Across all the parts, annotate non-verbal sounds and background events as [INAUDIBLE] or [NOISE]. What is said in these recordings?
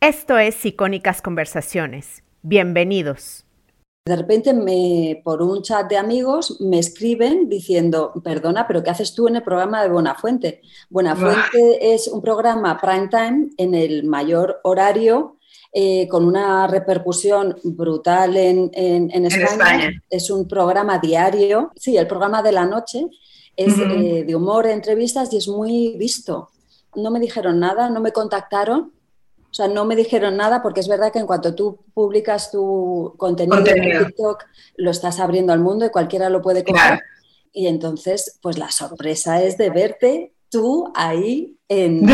Esto es Icónicas Conversaciones. Bienvenidos. De repente, me, por un chat de amigos, me escriben diciendo, perdona, pero ¿qué haces tú en el programa de Buenafuente? Buenafuente es un programa prime time en el mayor horario, eh, con una repercusión brutal en, España. Es un programa diario, sí, el programa de la noche es eh, de humor, entrevistas y es muy visto. No me dijeron nada, no me contactaron o sea, no me dijeron nada porque es verdad que en cuanto tú publicas tu contenido, en TikTok, lo estás abriendo al mundo y cualquiera lo puede coger. Y entonces, pues la sorpresa es de verte tú ahí en,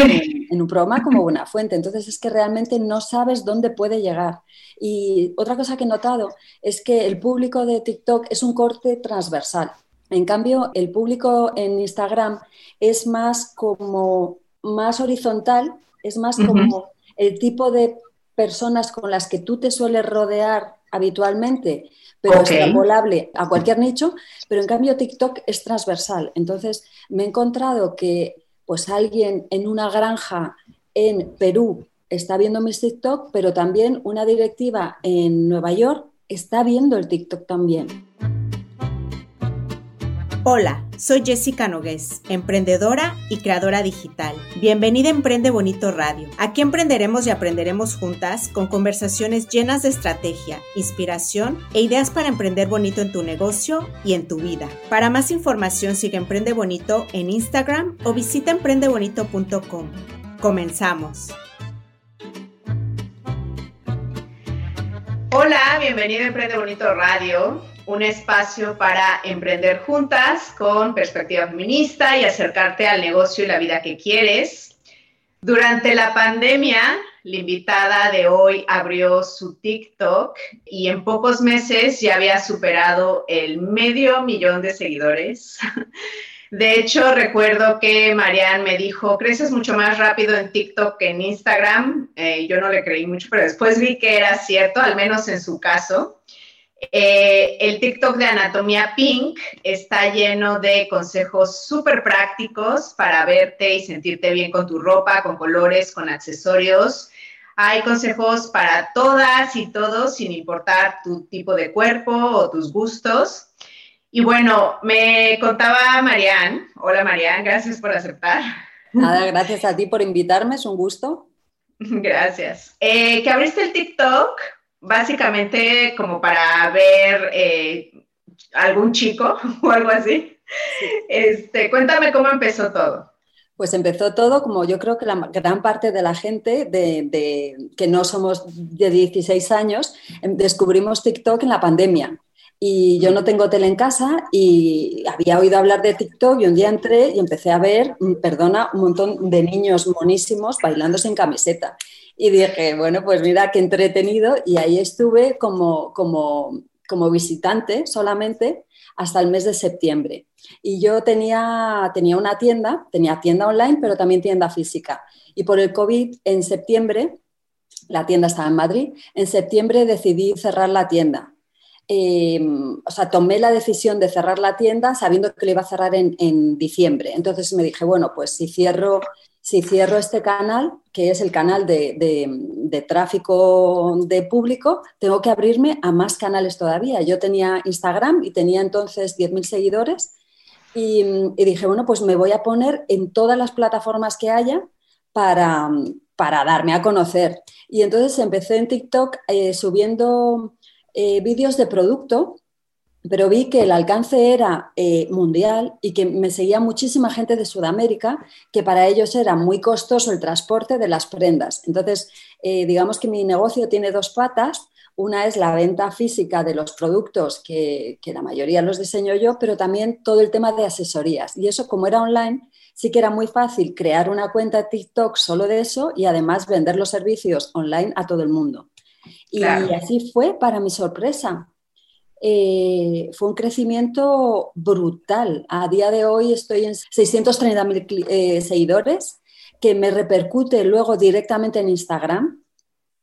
un programa como Buena Fuente. Entonces es que realmente no sabes dónde puede llegar. Y otra cosa que he notado es que el público de TikTok es un corte transversal. En cambio, el público en Instagram es más como más horizontal, es más como el tipo de personas con las que tú te sueles rodear habitualmente, pero es extrapolable a cualquier nicho, pero en cambio TikTok es transversal. Entonces me he encontrado que pues alguien en una granja en Perú está viendo mis TikTok, pero también una directiva en Nueva York está viendo el TikTok también. Hola, soy Jessica Nogués, emprendedora y creadora digital. Bienvenida a Emprende Bonito Radio. Aquí emprenderemos y aprenderemos juntas con conversaciones llenas de estrategia, inspiración e ideas para emprender bonito en tu negocio y en tu vida. Para más información sigue Emprende Bonito en Instagram o visita emprendebonito.com. Comenzamos. Hola, bienvenido a Emprende Bonito Radio un espacio para emprender juntas con perspectiva feminista y acercarte al negocio y la vida que quieres. Durante la pandemia, la invitada de hoy abrió su TikTok y en pocos meses ya había superado el medio millón de seguidores. [LAUGHS] De hecho, recuerdo que Marianne me dijo, creces mucho más rápido en TikTok que en Instagram. Eh, yo no le creí mucho, pero después vi que era cierto, al menos en su caso. Eh, el TikTok de Anatomía Pink está lleno de consejos súper prácticos para verte y sentirte bien con tu ropa, con colores, con accesorios. Hay consejos para todas y todos, sin importar tu tipo de cuerpo o tus gustos. Y bueno, me contaba Marianne. Hola Marianne, gracias por aceptar. Nada, gracias a ti por invitarme, es un gusto. [LAUGHS] Gracias. Eh, que abriste el TikTok básicamente como para ver eh, algún chico [LAUGHS] o algo así. Este, cuéntame cómo empezó todo. Pues empezó todo como yo creo que la gran parte de la gente de, que no somos de 16 años em, descubrimos TikTok en la pandemia. Y yo no tengo tele en casa y había oído hablar de TikTok y un día entré y empecé a ver, mm, perdona, un montón de niños monísimos bailando sin camiseta. Y dije, bueno, pues mira qué entretenido. Y ahí estuve como, como, como visitante solamente hasta el mes de septiembre. Y yo tenía, tenía una tienda, tenía tienda online, pero también tienda física. Y por el COVID, en septiembre, la tienda estaba en Madrid, en septiembre decidí cerrar la tienda. Em, o sea, tomé la decisión de cerrar la tienda sabiendo que lo iba a cerrar en, en diciembre. Entonces me dije, bueno, pues si cierro si cierro este canal, que es el canal de, tráfico de público, tengo que abrirme a más canales todavía. Yo tenía Instagram y tenía entonces 10.000 seguidores y, dije, bueno, pues me voy a poner en todas las plataformas que haya para, darme a conocer. Y entonces empecé en TikTok eh, subiendo eh, vídeos de producto pero vi que el alcance era eh, mundial y que me seguía muchísima gente de Sudamérica, que para ellos era muy costoso el transporte de las prendas. Entonces, eh, digamos que mi negocio tiene dos patas. Una es la venta física de los productos, que, que la mayoría los diseño yo, pero también todo el tema de asesorías. Y eso, como era online, sí que era muy fácil crear una cuenta de TikTok solo de eso y además vender los servicios online a todo el mundo. Y así fue para mi sorpresa eh, fue un crecimiento brutal. A día de hoy estoy en 630.000 eh, seguidores, que me repercute luego directamente en Instagram.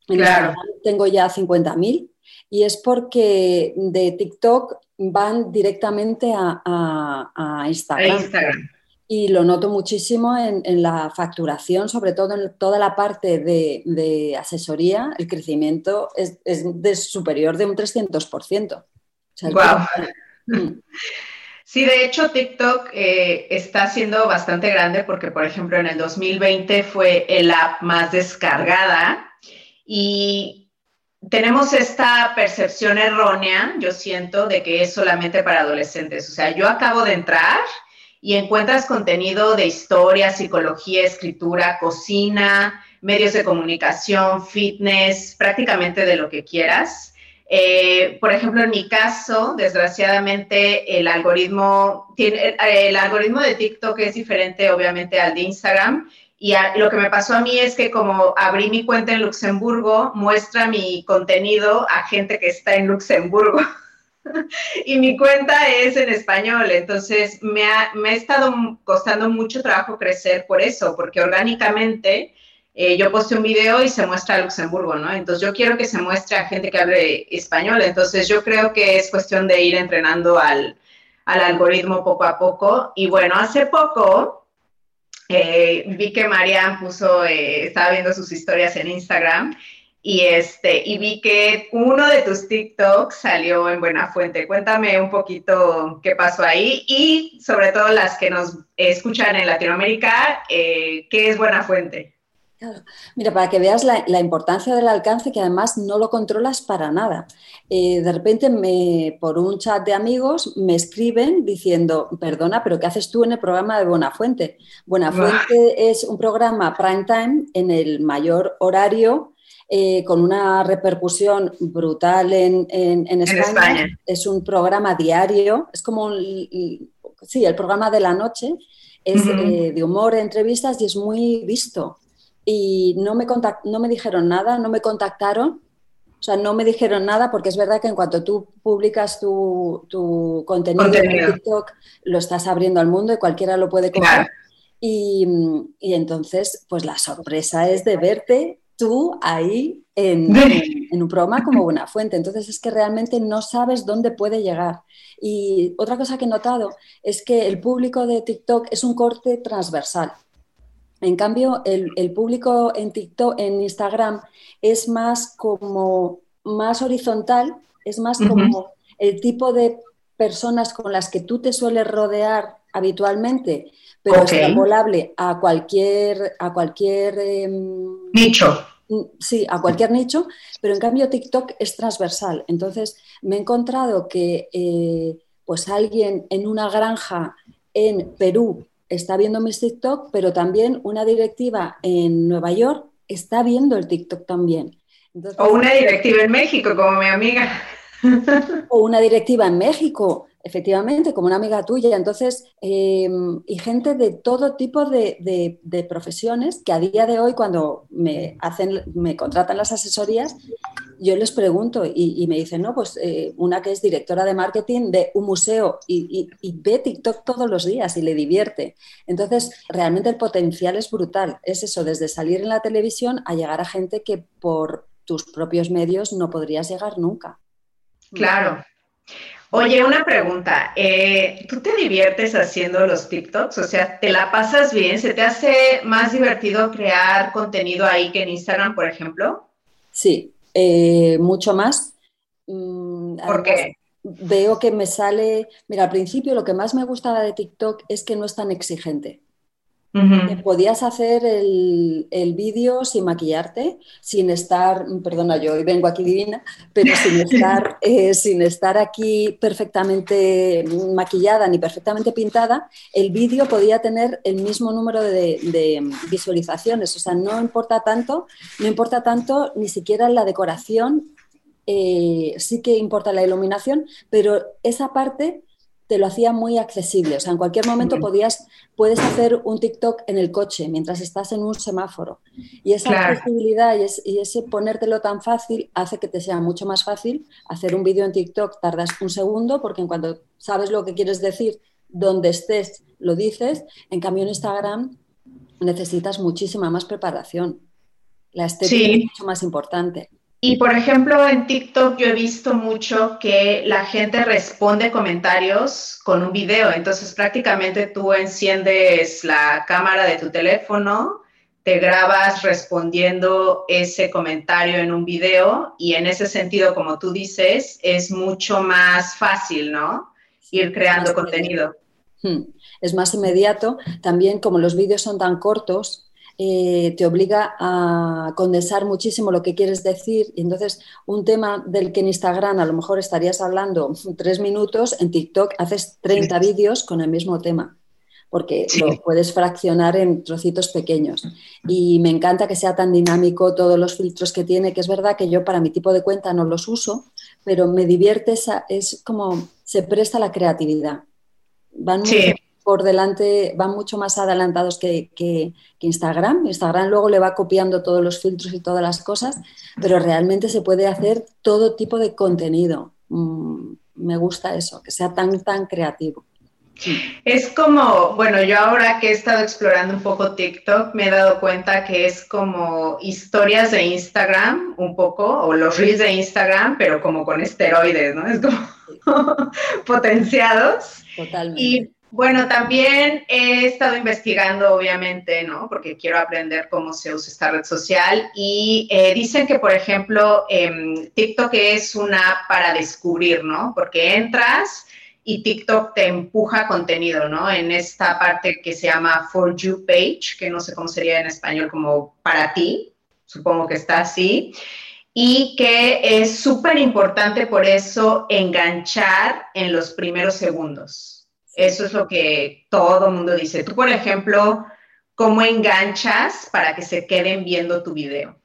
En Instagram tengo ya 50.000 y es porque de TikTok van directamente a, Instagram. y lo noto muchísimo en, la facturación, sobre todo en toda la parte de, asesoría, el crecimiento es, de superior de un 300%. Mm. Sí, de hecho TikTok eh, está siendo bastante grande porque, por ejemplo, en el 2020 fue el app más descargada y tenemos esta percepción errónea, yo siento, de que es solamente para adolescentes. O sea, yo acabo de entrar y encuentras contenido de historia, psicología, escritura, cocina, medios de comunicación, fitness, prácticamente de lo que quieras. Eh, por ejemplo, en mi caso, desgraciadamente, el algoritmo, tiene, el algoritmo de TikTok es diferente, obviamente, al de Instagram. Y lo que me pasó a mí es que como abrí mi cuenta en Luxemburgo, muestra mi contenido a gente que está en Luxemburgo. [LAUGHS] y mi cuenta es en español, entonces me ha, estado costando mucho trabajo crecer por eso, porque orgánicamente eh, yo posté un video y se muestra a Luxemburgo, ¿no? Entonces yo quiero que se muestre a gente que hable español, entonces yo creo que es cuestión de ir entrenando al, algoritmo poco a poco. Y bueno, hace poco eh, vi que Marian puso, eh, estaba viendo sus historias en Instagram y, este, y vi que uno de tus TikToks salió en Buena Fuente. Cuéntame un poquito qué pasó ahí y sobre todo las que nos escuchan en Latinoamérica, ¿qué es Buena Fuente? Mira, para que veas la, importancia del alcance, que además no lo controlas para nada. Eh, de repente, me, por un chat de amigos, me escriben diciendo, perdona, pero ¿qué haces tú en el programa de Buenafuente? Buenafuente es un programa prime time en el mayor horario eh, con una repercusión brutal en, España. Es un programa diario, es como sí, el programa de la noche, es eh, de humor, entrevistas y es muy visto. Y no me, no me dijeron nada, no me contactaron, o sea, no me dijeron nada porque es verdad que en cuanto tú publicas tu, contenido, en TikTok, lo estás abriendo al mundo y cualquiera lo puede coger. Y, y, entonces, pues la sorpresa es de verte tú ahí en, un programa como Buena Fuente. Entonces es que realmente no sabes dónde puede llegar. Y otra cosa que he notado es que el público de TikTok es un corte transversal. En cambio, el, público en TikTok, en Instagram, es más como más horizontal, es más como el tipo de personas con las que tú te sueles rodear habitualmente, pero es extrapolable a cualquier, a cualquier em, nicho. Sí, a cualquier nicho, pero en cambio TikTok es transversal. Entonces me he encontrado que eh, pues alguien en una granja en Perú está viendo mis TikTok, pero también una directiva en Nueva York está viendo el TikTok también. o una directiva en México, como mi amiga. [LAUGHS] o una directiva en México efectivamente, como una amiga tuya. Entonces, em, y gente de todo tipo de, profesiones que a día de hoy, cuando me, hacen, me contratan las asesorías, yo les pregunto y, me dicen, no, pues eh, una que es directora de marketing de un museo y, y, ve TikTok todos los días y le divierte. Entonces, realmente el potencial es brutal. Es eso, desde salir en la televisión a llegar a gente que por tus propios medios no podrías llegar nunca. Claro. Oye, una pregunta. Eh, ¿Tú te diviertes haciendo los TikToks? O sea, ¿te la pasas bien? ¿Se te hace más divertido crear contenido ahí que en Instagram, por ejemplo? Sí, eh, mucho más. Mm, ¿Por qué? Veo que me sale, mira, al principio lo que más me gustaba de TikTok es que no es tan exigente. Podías hacer el, vídeo sin maquillarte, sin estar, perdona, yo hoy vengo aquí divina, pero sin [LAUGHS] estar, eh, sin estar aquí perfectamente maquillada ni perfectamente pintada, el vídeo podía tener el mismo número de, visualizaciones. O sea, no importa tanto, no importa tanto ni siquiera la decoración, eh, sí que importa la iluminación, pero esa parte te lo hacía muy accesible. O sea, en cualquier momento podías, puedes hacer un TikTok en el coche mientras estás en un semáforo. Y esa accesibilidad y, ese ponértelo tan fácil hace que te sea mucho más fácil hacer un vídeo en TikTok. Tardas un segundo porque en cuanto sabes lo que quieres decir, donde estés, lo dices. En cambio, en Instagram necesitas muchísima más preparación. La estética es mucho más importante. Y por ejemplo, en TikTok yo he visto mucho que la gente responde comentarios con un video. Entonces prácticamente tú enciendes la cámara de tu teléfono, te grabas respondiendo ese comentario en un video y en ese sentido, como tú dices, es mucho más fácil, ¿no? Ir creando contenido. Hmm. Es más inmediato. También como los vídeos son tan cortos, eh, te obliga a condensar muchísimo lo que quieres decir. Y entonces, un tema del que en Instagram a lo mejor estarías hablando [LAUGHS] tres minutos, en TikTok haces 30 vídeos con el mismo tema, porque lo puedes fraccionar en trocitos pequeños. Y me encanta que sea tan dinámico todos los filtros que tiene, que es verdad que yo para mi tipo de cuenta no los uso, pero me divierte, es como se presta la creatividad. Van por delante, van mucho más adelantados que, Instagram. Instagram luego le va copiando todos los filtros y todas las cosas, pero realmente se puede hacer todo tipo de contenido. Mm, me gusta eso, que sea tan, tan creativo. Es como, bueno, yo ahora que he estado explorando un poco TikTok, me he dado cuenta que es como historias de Instagram, un poco, o los reels de Instagram, pero como con esteroides, ¿no? Es como [LAUGHS] potenciados. Totalmente. Bueno, también he estado investigando, obviamente, ¿no? Porque quiero aprender cómo se usa esta red social y eh, dicen que, por ejemplo, em, TikTok es una app para descubrir, ¿no? Porque entras y TikTok te empuja contenido, ¿no? En esta parte que se llama For You Page, que no sé cómo sería en español como para ti, supongo que está así y que es súper importante por eso enganchar en los primeros segundos. Eso es lo que todo el mundo dice. Tú, por ejemplo, ¿cómo enganchas para que se queden viendo tu video?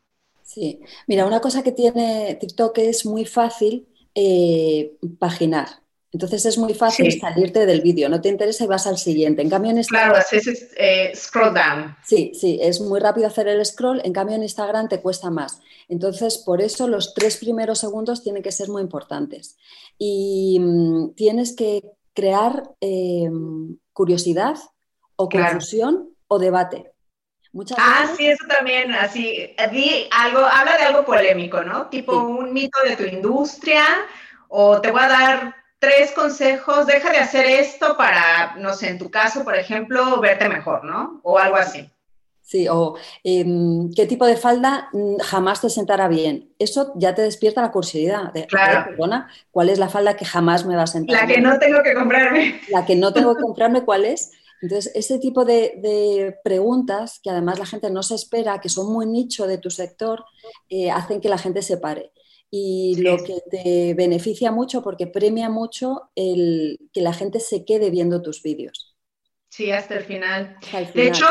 Sí, mira, una cosa que tiene TikTok es muy fácil eh, paginar. Entonces es muy fácil salirte del vídeo, no te interesa y vas al siguiente. En cambio en Instagram... Claro, haces eh, scroll down. Sí, sí, es muy rápido hacer el scroll, en cambio en Instagram te cuesta más. Entonces, por eso los tres primeros segundos tienen que ser muy importantes. Y mm, tienes que crear eh, curiosidad o confusión o debate. ah, sí, eso también, así, algo, habla de algo polémico, ¿no? Tipo un mito de tu industria, o te voy a dar tres consejos, deja de hacer esto para, no sé, en tu caso, por ejemplo, verte mejor, ¿no? O algo así. Sí, o em, qué tipo de falda mm, jamás te sentará bien. Eso ya te despierta la curiosidad. De, claro. ¿Cuál es la falda que jamás me va a sentar? La que no tengo que comprarme. La que no tengo que [LAUGHS] comprarme, ¿cuál es? Entonces, ese tipo de, preguntas, que además la gente no se espera, que son muy nicho de tu sector, eh, hacen que la gente se pare. Y lo que te beneficia mucho, porque premia mucho el que la gente se quede viendo tus vídeos. Sí, hasta el final. De hecho,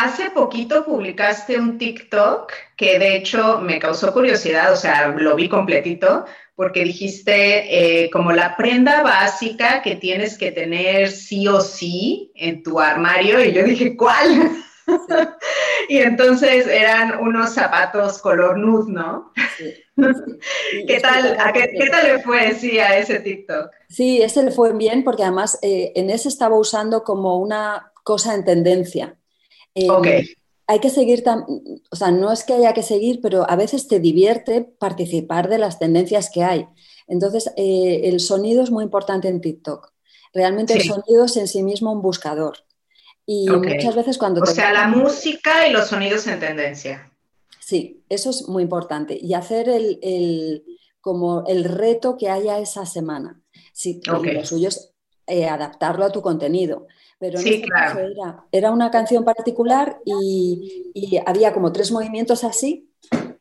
Hace poquito publicaste un TikTok que de hecho me causó curiosidad, o sea, lo vi completito, porque dijiste eh, como la prenda básica que tienes que tener sí o sí en tu armario, y yo dije, ¿cuál? [LAUGHS] y entonces eran unos zapatos color nude, ¿no? [LAUGHS] ¿Qué, tal, qué, tal le fue sí, a ese TikTok? Sí, ese le fue bien porque además eh, en ese estaba usando como una cosa en tendencia. Em, hay que seguir, o sea, no es que haya que seguir, pero a veces te divierte participar de las tendencias que hay. Entonces, eh, el sonido es muy importante en TikTok. Realmente el sonido es en sí mismo un buscador. Y muchas veces cuando... O sea, la música y los sonidos en tendencia. Sí, eso es muy importante. Y hacer el, como el reto que haya esa semana. Sí, lo suyo es eh, adaptarlo a tu contenido. Pero sí, este claro. era, una canción particular y, había como tres movimientos así.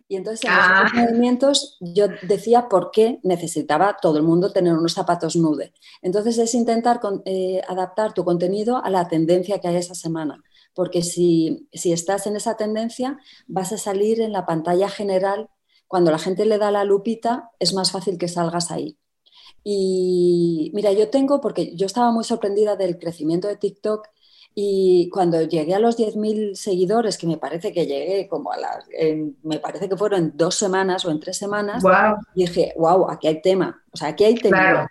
Y entonces en los tres ah. movimientos yo decía por qué necesitaba todo el mundo tener unos zapatos nude. Entonces es intentar eh, adaptar tu contenido a la tendencia que hay esa semana. Porque si, si estás en esa tendencia, vas a salir en la pantalla general. Cuando la gente le da la lupita, es más fácil que salgas ahí. Y mira, yo tengo, porque yo estaba muy sorprendida del crecimiento de TikTok y cuando llegué a los 10.000 seguidores, que me parece que llegué como a las, me parece que fueron en dos semanas o en tres semanas, dije, wow, aquí hay tema, o sea, aquí hay tema.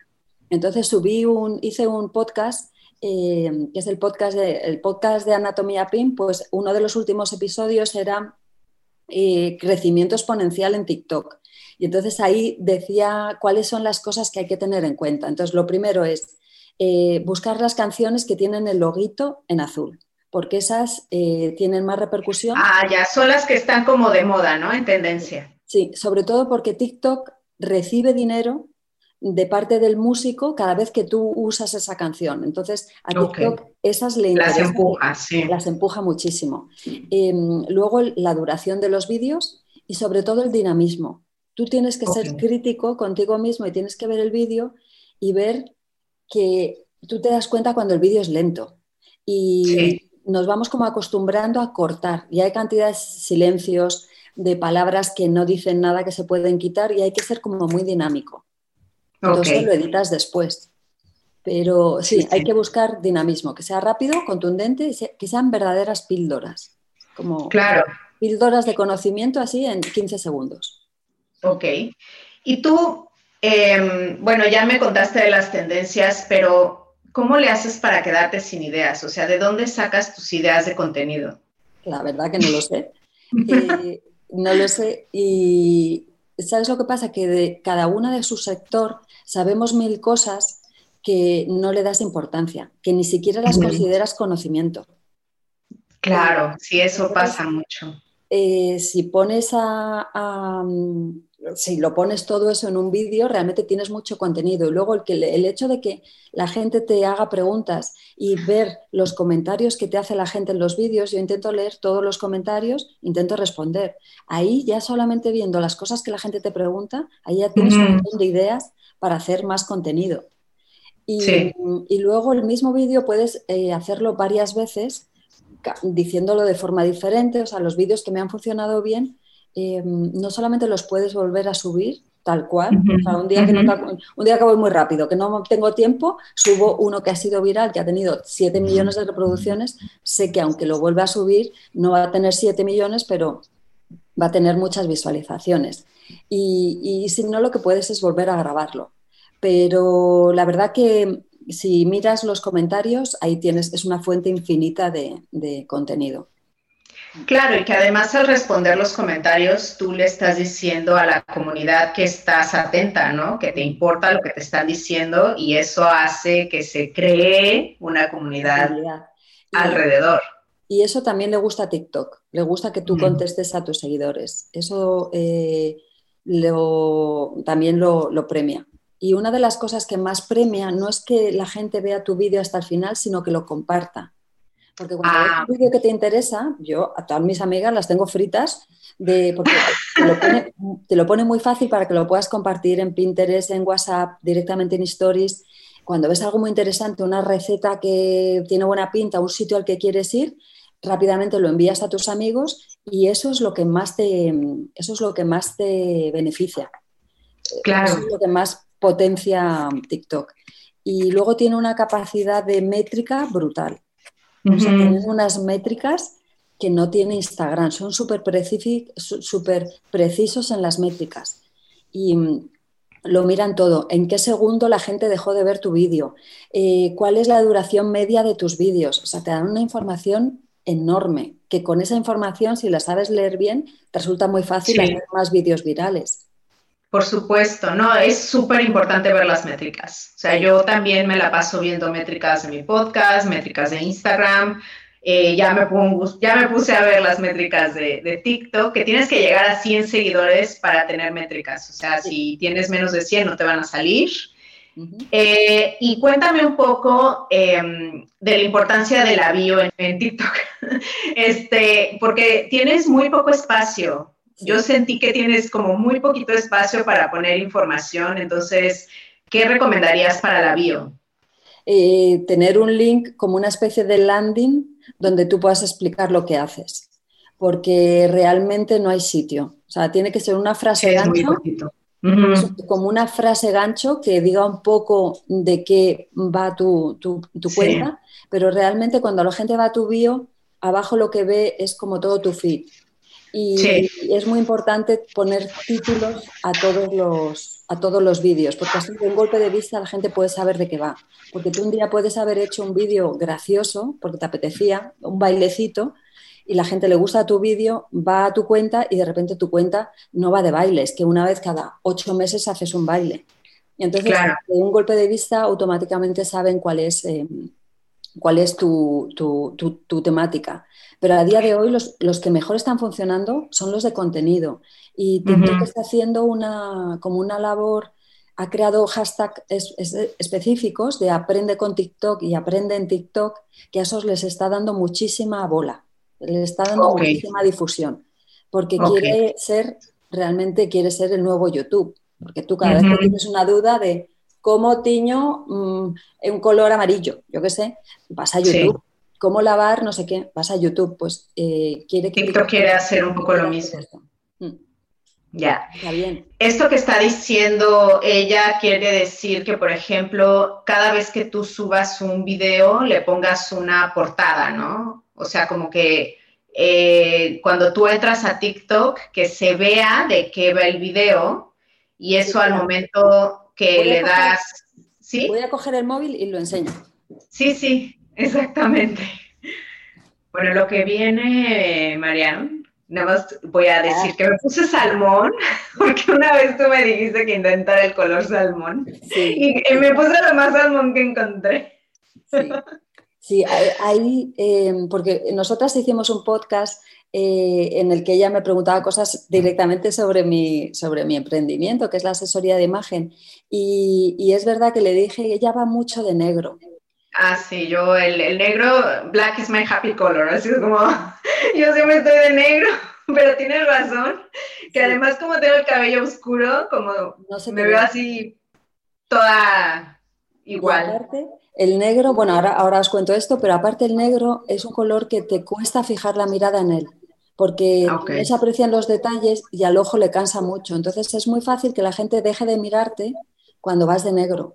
Entonces subí un, hice un podcast, eh, que es el podcast, de, el podcast de Anatomía PIN, pues uno de los últimos episodios era eh, crecimiento exponencial en TikTok. Y entonces ahí decía cuáles son las cosas que hay que tener en cuenta. Entonces, lo primero es eh, buscar las canciones que tienen el loguito en azul, porque esas eh, tienen más repercusión. Ah, ya, son las que están como de moda, ¿no? En tendencia. Sí, sobre todo porque TikTok recibe dinero de parte del músico cada vez que tú usas esa canción. Entonces, a TikTok esas le Las empuja, sí. Las empuja muchísimo. Em, luego, la duración de los vídeos y sobre todo el dinamismo. Tú tienes que ser crítico contigo mismo y tienes que ver el vídeo y ver que tú te das cuenta cuando el vídeo es lento. Y nos vamos como acostumbrando a cortar. Y hay cantidades de silencios, de palabras que no dicen nada que se pueden quitar y hay que ser como muy dinámico. Entonces lo editas después. Pero sí, hay que buscar dinamismo, que sea rápido, contundente, que sean verdaderas píldoras. Como claro. píldoras de conocimiento así en 15 segundos. Ok. Y tú, em, bueno, ya me contaste de las tendencias, pero ¿cómo le haces para quedarte sin ideas? O sea, ¿de dónde sacas tus ideas de contenido? La verdad que no lo sé. [LAUGHS] Eh, no lo sé. Y ¿sabes lo que pasa? Que de cada una de su sector sabemos mil cosas que no le das importancia, que ni siquiera las consideras conocimiento. Claro, sí, eso pasa mucho. Eh, si pones a, mm, si lo pones todo eso en un vídeo, realmente tienes mucho contenido. Y luego el, que, el hecho de que la gente te haga preguntas y ver los comentarios que te hace la gente en los vídeos, yo intento leer todos los comentarios, intento responder. Ahí ya solamente viendo las cosas que la gente te pregunta, ahí ya tienes un montón de ideas para hacer más contenido. Y, luego el mismo vídeo puedes eh, hacerlo varias veces diciéndolo de forma diferente, o sea, los vídeos que me han funcionado bien, eh, no solamente los puedes volver a subir tal cual, un, día que un día que voy muy rápido, que no tengo tiempo, subo uno que ha sido viral, que ha tenido 7 millones de reproducciones, sé que aunque lo vuelva a subir, no va a tener 7 millones, pero va a tener muchas visualizaciones. Y, y si no, lo que puedes es volver a grabarlo. Pero la verdad que si miras los comentarios, ahí tienes, es una fuente infinita de, contenido. Claro, y que además al responder los comentarios, tú le estás diciendo a la comunidad que estás atenta, ¿no? Que te importa lo que te están diciendo y eso hace que se cree una comunidad alrededor. Y eso también le gusta a TikTok, le gusta que tú contestes a tus seguidores. Eso eh, también lo premia. Y una de las cosas que más premia no es que la gente vea tu vídeo hasta el final, sino que lo comparta. Porque cuando ves ah. un vídeo que te interesa, yo a todas mis amigas las tengo fritas, de, porque te lo, pone, muy fácil para que lo puedas compartir en Pinterest, en WhatsApp, directamente en Stories. Cuando ves algo muy interesante, una receta que tiene buena pinta, un sitio al que quieres ir, rápidamente lo envías a tus amigos y eso es lo que más te, eso es lo que más te beneficia. Claro. Eso es lo que más potencia TikTok. Y luego tiene una capacidad de métrica brutal. Tiene unas métricas que no tiene Instagram, son súper precisos en las métricas. Y mm, lo miran todo. ¿En qué segundo la gente dejó de ver tu vídeo? Eh, ¿Cuál es la duración media de tus vídeos? O sea, te dan una información enorme, que con esa información, si la sabes leer bien, te resulta muy fácil hacer más vídeos virales. Por supuesto, no, es súper importante ver las métricas. O sea, yo también me la paso viendo métricas de mi podcast, métricas de Instagram. Eh, ya, me pongo, ya me puse a ver las métricas de, TikTok, que tienes que llegar a 100 seguidores para tener métricas. O sea, si tienes menos de 100 no te van a salir. Eh, y cuéntame un poco em, de la importancia de la bio en, en TikTok, [LAUGHS] este, porque tienes muy poco espacio yo sentí que tienes como muy poquito espacio para poner información, entonces, ¿qué recomendarías para la bio? Eh, tener un link como una especie de landing donde tú puedas explicar lo que haces, porque realmente no hay sitio. O sea, tiene que ser una frase gancho, como una frase gancho que diga un poco de qué va tu, cuenta, pero realmente cuando la gente va a tu bio, abajo lo que ve es como todo tu feed. Y, es muy importante poner títulos a todos los, a todos los vídeos, porque así de un golpe de vista la gente puede saber de qué va. Porque tú un día puedes haber hecho un vídeo gracioso, porque te apetecía, un bailecito, y la gente le gusta tu vídeo, va a tu cuenta y de repente tu cuenta no va de bailes, que una vez cada ocho meses haces un baile. Y entonces, de un golpe de vista, automáticamente saben cuál es, eh, cuál es tu, temática. Pero a día de hoy los, los, que mejor están funcionando son los de contenido. Y TikTok está haciendo una, como una labor ha creado hashtags específicos de aprende con TikTok y aprende en TikTok, que a esos les está dando muchísima bola, les está dando muchísima difusión, porque quiere ser, realmente quiere ser el nuevo YouTube, porque tú cada vez que tienes una duda de cómo tiño mm, un color amarillo, yo qué sé, vas a YouTube. ¿Cómo lavar? No sé qué, vas a YouTube. Pues eh, quiere que... TikTok quiere hacer un poco lo mismo. Ya. Esto que está diciendo ella quiere decir que, por ejemplo, cada vez que tú subas un video, le pongas una portada, ¿no? O sea, como que eh, cuando tú entras a TikTok, que se vea de qué va el video y eso al momento que le das... ¿Sí? Voy a coger el móvil y lo enseño. Sí, sí, [LAUGHS] exactamente. Bueno, lo que viene, Mariano, Nada más voy a decir que me puse salmón, [LAUGHS] porque una vez tú me dijiste que intentara el color salmón. Y, me puse lo más salmón que encontré. Sí, ahí, em, porque nosotras hicimos un podcast eh, en el que ella me preguntaba cosas directamente sobre mi, sobre mi emprendimiento, que es la asesoría de imagen. Y, y es verdad que le dije, ella va mucho de negro. Ah, sí, yo el, el, negro, black is my happy color, así es como, [LAUGHS] yo siempre estoy de negro, [LAUGHS] pero tienes razón, que además como tengo el cabello oscuro, como no me veo así toda igual. Aparte, el negro, bueno, ahora, ahora os cuento esto, pero aparte el negro es un color que te cuesta fijar la mirada en él, porque ah, no se aprecian los detalles y al ojo le cansa mucho, entonces es muy fácil que la gente deje de mirarte cuando vas de negro.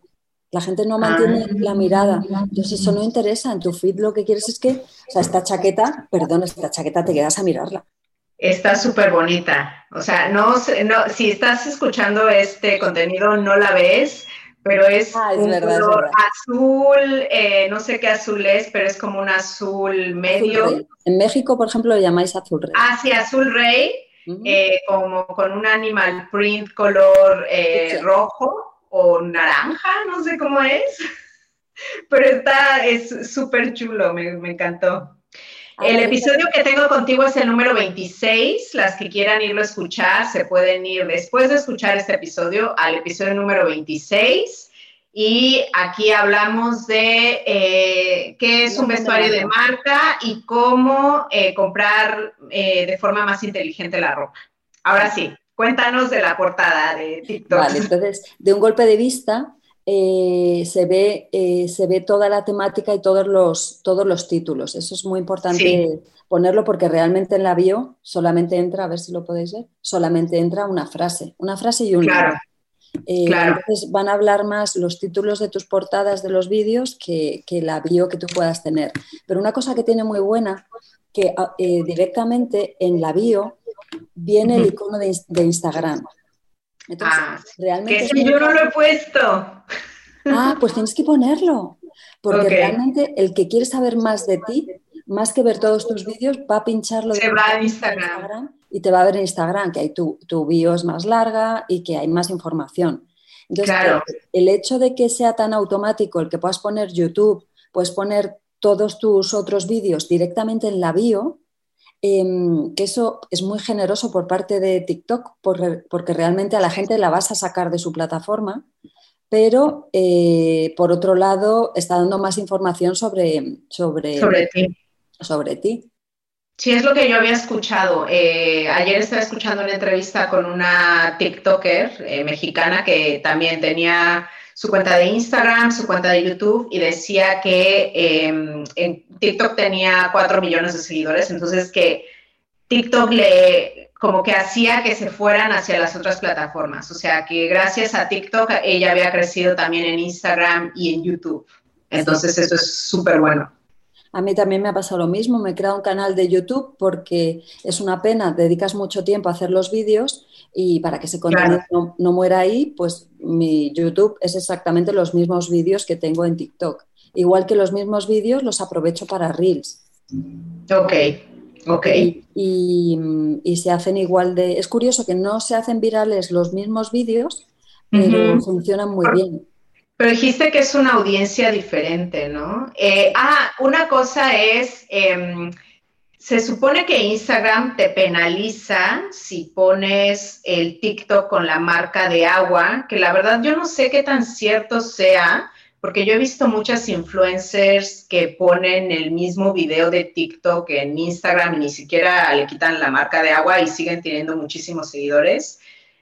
La gente no mantiene ah. la mirada. Entonces eso no interesa. En tu feed lo que quieres es que, o sea, esta chaqueta, perdón, esta chaqueta te quedas a mirarla. Está súper bonita. O sea, no, no, si estás escuchando este contenido no la ves, pero es, ah, un color azul, eh, no sé qué azul es, pero es como un azul medio. en México, por ejemplo, lo llamáis azul rey. Ah, sí, azul rey, eh, como con un animal print color eh, rojo o naranja, no sé cómo es, [LAUGHS] pero está, es súper chulo, me, encantó. El episodio que tengo contigo es el número 26. Las que quieran irlo a escuchar se pueden ir después de escuchar este episodio al episodio número 26. Y aquí hablamos de eh, qué es un vestuario de marca y cómo eh, comprar eh, de forma más inteligente la ropa. Ahora sí, Cuéntanos de la portada de TikTok. Vale, entonces, de un golpe de vista eh, se, ve, eh, se ve toda la temática y todos los, todos los títulos. Eso es muy importante ponerlo porque realmente en la bio solamente entra, a ver si lo podéis ver, solamente entra una frase, una frase y un claro. Eh, entonces van a hablar más los títulos de tus portadas de los vídeos que, que, la bio que tú puedas tener. Pero una cosa que tiene muy buena, que ah, directamente en la bio viene el icono de, Instagram. Entonces, ah, realmente. Que yo no lo he puesto. Ah, pues tienes que ponerlo. Porque realmente el que quiere saber más de ti, más que ver todos tus vídeos, va a pincharlo Se va a Instagram. y te va a ver en Instagram, que hay tu, tu bio es más larga y que hay más información. Entonces, claro. el hecho de que sea tan automático el que puedas poner YouTube, puedes poner todos tus otros vídeos directamente en la bio, Em, que eso es muy generoso por parte de TikTok porque realmente a la gente la vas a sacar de su plataforma, pero eh, por otro lado está dando más información sobre, sobre, sobre ti. Sobre ti. Sí, es lo que yo había escuchado. Eh, ayer estaba escuchando una entrevista con una TikToker eh, mexicana que también tenía su cuenta de Instagram, su cuenta de YouTube y decía que em, en TikTok tenía 4 millones de seguidores, entonces que TikTok le como que hacía que se fueran hacia las otras plataformas, o sea que gracias a TikTok ella había crecido también en Instagram y en YouTube. Entonces eso es súper bueno. A mí también me ha pasado lo mismo, me he creado un canal de YouTube porque es una pena, dedicas mucho tiempo a hacer los vídeos y para que ese contenido no, muera ahí, pues mi YouTube es exactamente los mismos vídeos que tengo en TikTok. Igual que los mismos vídeos los aprovecho para Reels. Ok, Ok. Y, se hacen igual de... Es curioso que no se hacen virales los mismos vídeos, pero funcionan muy bien. Pero dijiste que es una audiencia diferente, ¿no? Eh, ah, una cosa es, em, se supone que Instagram te penaliza si pones el TikTok con la marca de agua, que la verdad yo no sé qué tan cierto sea, porque yo he visto muchas influencers que ponen el mismo video de TikTok en Instagram y ni siquiera le quitan la marca de agua y siguen teniendo muchísimos seguidores.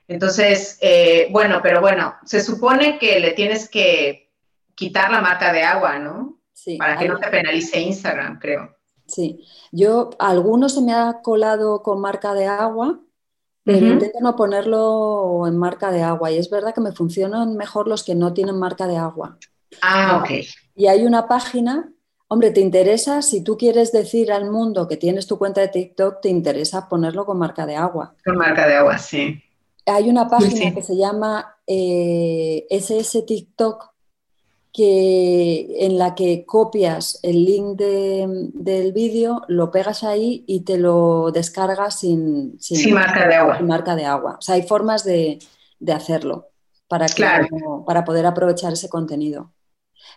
Entonces, eh, bueno, pero bueno, se supone que le tienes que quitar la marca de agua, ¿no? Sí. Para que no te penalice Instagram, creo. Sí, yo, algunos se me ha colado con marca de agua, pero intento no ponerlo en marca de agua y es verdad que me funcionan mejor los que no tienen marca de agua. Ah, ok. Y hay una página, hombre, ¿te interesa? Si tú quieres decir al mundo que tienes tu cuenta de TikTok, te interesa ponerlo con marca de agua. Con marca de agua, sí. Hay una página que se llama eh, SS TikTok, que, en la que copias el link del vídeo, lo pegas ahí y te lo descargas sin, marca de agua. marca de agua. O sea, hay formas de, hacerlo para, para poder aprovechar ese contenido.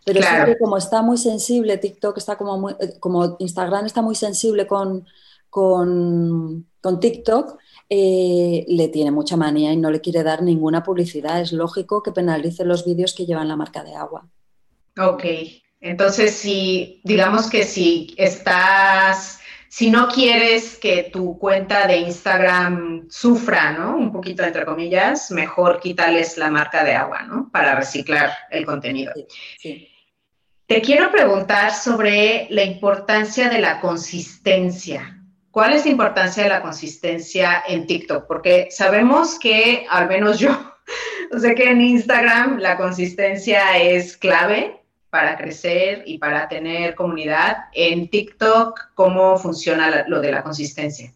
Pero claro. como está muy sensible, TikTok está como eh, como Instagram está muy sensible con, con, TikTok, eh, le tiene mucha manía y no le quiere dar ninguna publicidad. Es lógico que penalice los vídeos que llevan la marca de agua. Ok, entonces si, digamos que si estás, si no quieres que tu cuenta de Instagram sufra, ¿no? Un poquito entre comillas, mejor quítales la marca de agua, ¿no? Para reciclar el contenido. Sí, Te quiero preguntar sobre la importancia de la consistencia. ¿Cuál es la importancia de la consistencia en TikTok? Porque sabemos que, al menos yo, [LAUGHS] sé que en Instagram la consistencia es clave, para crecer y para tener comunidad. En TikTok, ¿cómo funciona lo de la consistencia?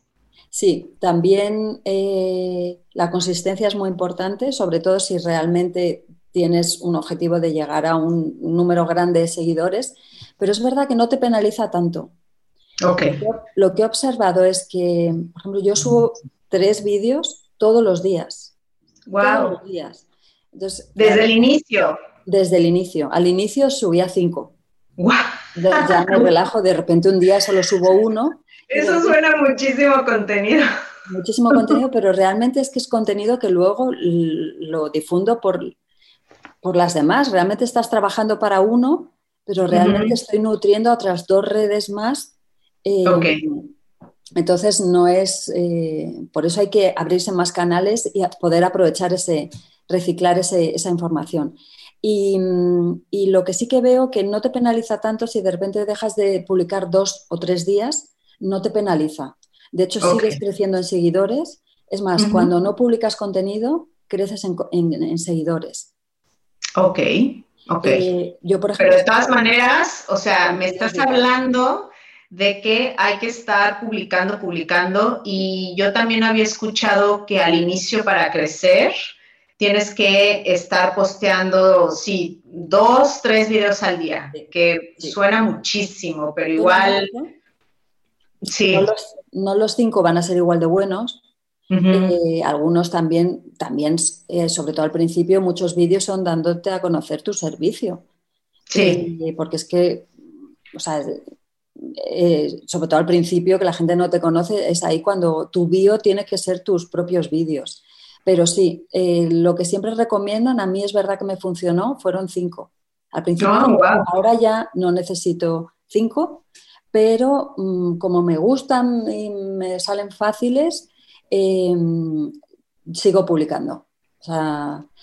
Sí, también eh, la consistencia es muy importante, sobre todo si realmente tienes un objetivo de llegar a un número grande de seguidores, pero es verdad que no te penaliza tanto. Okay. Lo que he observado es que, por ejemplo, yo subo tres vídeos todos los días. Wow. Todos los días. Desde el inicio desde el inicio. Al inicio subía cinco. ¡Wow! Ya me relajo, de repente un día solo subo uno. Eso suena muchísimo contenido. Muchísimo contenido, pero realmente es que es contenido que luego lo difundo por, por las demás. Realmente estás trabajando para uno, pero realmente estoy nutriendo a otras dos redes más. Eh, entonces no es, eh, por eso hay que abrirse más canales y poder aprovechar ese, reciclar esa información. Y, lo que sí que veo que no te penaliza tanto si de repente dejas de publicar dos o tres días, no te penaliza. De hecho, sigues creciendo en seguidores. Es más, cuando no publicas contenido, creces en, seguidores. Ok, ok. Eh, yo, por ejemplo, Pero de todas maneras, o sea, me estás hablando de que hay que estar publicando, publicando, y yo también había escuchado que al inicio para crecer, tienes que estar posteando, sí, dos, tres videos al día, que suena muchísimo, pero igual... Sí. No los, cinco van a ser igual de buenos. Eh, algunos también, también eh, sobre todo al principio, muchos vídeos son dándote a conocer tu servicio. Sí. Eh, porque es que, o sea, sobre todo al principio que la gente no te conoce, es ahí cuando tu bio tiene que ser tus propios vídeos. Pero sí, eh, lo que siempre recomiendan, a mí es verdad que me funcionó, fueron cinco. Al principio, ah, ahora ya no necesito cinco, pero mm, como me gustan y me salen fáciles, em, sigo publicando.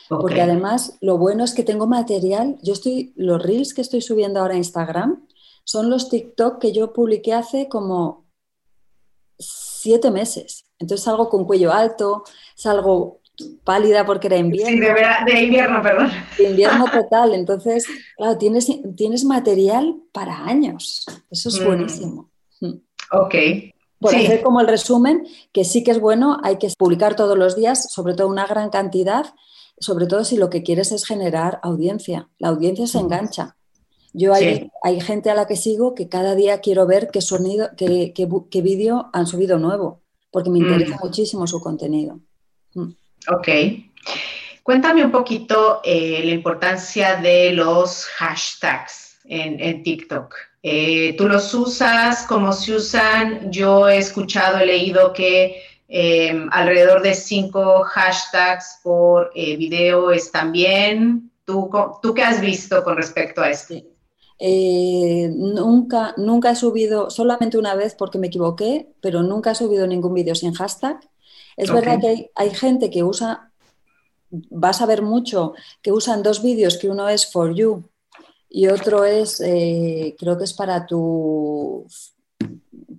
Porque además lo bueno es que tengo material. Yo estoy, los reels que estoy subiendo ahora a Instagram son los TikTok que yo publiqué hace como siete meses. Entonces salgo con cuello alto, salgo pálida porque era invierno. Sí, de, invierno, perdón. De invierno total. Entonces, claro, tienes, tienes material para años. Eso es mm. buenísimo. Mm. Ok. Por hacer como el resumen, que sí que es bueno, hay que publicar todos los días, sobre todo una gran cantidad, sobre todo si lo que quieres es generar audiencia. La audiencia se engancha. Yo hay, hay, gente a la que sigo que cada día quiero ver qué sonido, qué, qué, vídeo han subido nuevo, porque me interesa mm. muchísimo su contenido. Mm. Ok. Cuéntame un poquito eh, la importancia de los hashtags en, TikTok. Eh, ¿Tú los usas? ¿Cómo se usan? Yo he escuchado, he leído que em, alrededor de cinco hashtags por eh, video están bien. ¿Tú, ¿Tú qué has visto con respecto a esto? Nunca, nunca he subido, solamente una vez porque me equivoqué, pero nunca he subido ningún vídeo sin hashtag. Es verdad que hay, gente que usa vas a ver mucho que usan dos vídeos, que uno es for you y otro es, eh, creo que es para tu,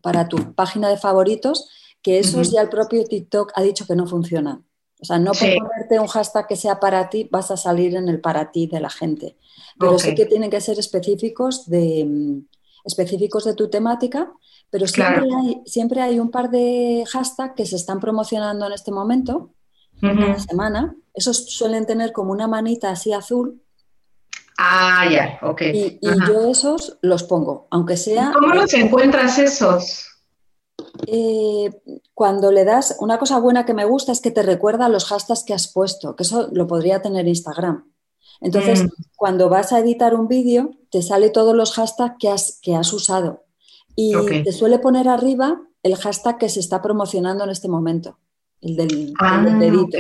para tu página de favoritos, que esos ya el propio TikTok ha dicho que no funciona. O sea, no por ponerte un hashtag que sea para ti, vas a salir en el para ti de la gente. Pero sí que tienen que ser específicos de, específicos de tu temática, pero siempre, hay, siempre hay un par de hashtags que se están promocionando en este momento, en la semana, esos suelen tener como una manita así azul. Ah, ya, ok. Y, yo esos los pongo, aunque sea... ¿Cómo los encuentras esos? Eh, cuando le das, una cosa buena que me gusta es que te recuerda los hashtags que has puesto, que eso lo podría tener Instagram. Entonces, mm. cuando vas a editar un vídeo, te sale todos los hashtags que has, que has usado. Y te suele poner arriba el hashtag que se está promocionando en este momento el del, ah, dedito.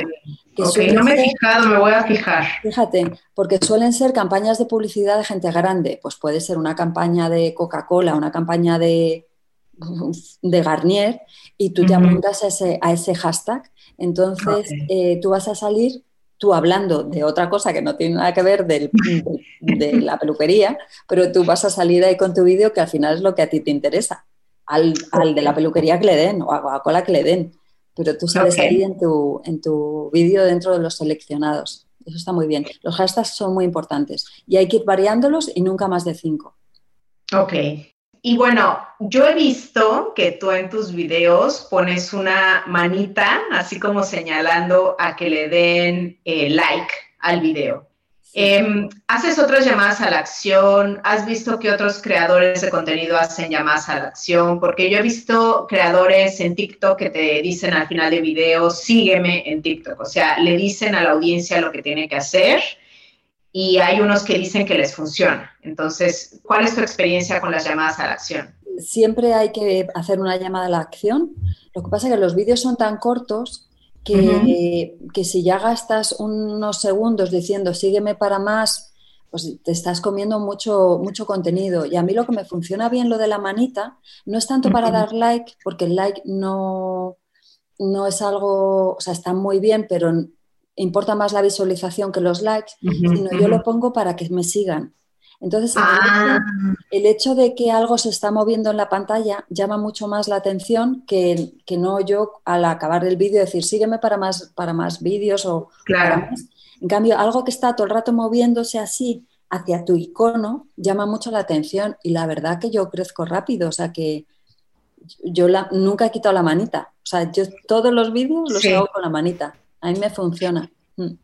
no me he fijado, me voy a fijar. Fíjate, porque suelen ser campañas de publicidad de gente grande, pues puede ser una campaña de Coca-Cola, una campaña de, de Garnier, y tú te apuntas a ese, a ese hashtag. Entonces, eh, tú vas a salir tú hablando de otra cosa que no tiene nada que ver de, la peluquería, pero tú vas a salir ahí con tu vídeo que al final es lo que a ti te interesa, al, al de la peluquería que le den o a Coca-Cola que le den pero tú sales ahí en tu, en tu vídeo dentro de los seleccionados. Eso está muy bien. Los hashtags son muy importantes y hay que ir variándolos y nunca más de cinco. Ok. Y bueno, yo he visto que tú en tus videos pones una manita, así como señalando a que le den eh, like al video. Em, ¿Haces otras llamadas a la acción? ¿Has visto que otros creadores de contenido hacen llamadas a la acción? Porque yo he visto creadores en TikTok que te dicen al final de video, sígueme en TikTok. O sea, le dicen a la audiencia lo que tiene que hacer y hay unos que dicen que les funciona. Entonces, ¿cuál es tu experiencia con las llamadas a la acción? Siempre hay que hacer una llamada a la acción. Lo que pasa es que los vídeos son tan cortos que, que, si ya gastas unos segundos diciendo sígueme para más, pues te estás comiendo mucho, mucho contenido. Y a mí lo que me funciona bien lo de la manita no es tanto para dar like, porque el like no, no es algo, o sea, está muy bien, pero importa más la visualización que los likes, sino yo lo pongo para que me sigan. Entonces, ah. el, hecho, de que algo se está moviendo en la pantalla llama mucho más la atención que, no yo al acabar el vídeo decir, sígueme para más, para más vídeos o claro. En cambio, algo que está todo el rato moviéndose así hacia tu icono llama mucho la atención y la verdad que yo crezco rápido, o sea que yo nunca he quitado la manita, o sea, yo todos los vídeos los hago con la manita, a mí me funciona. Mm.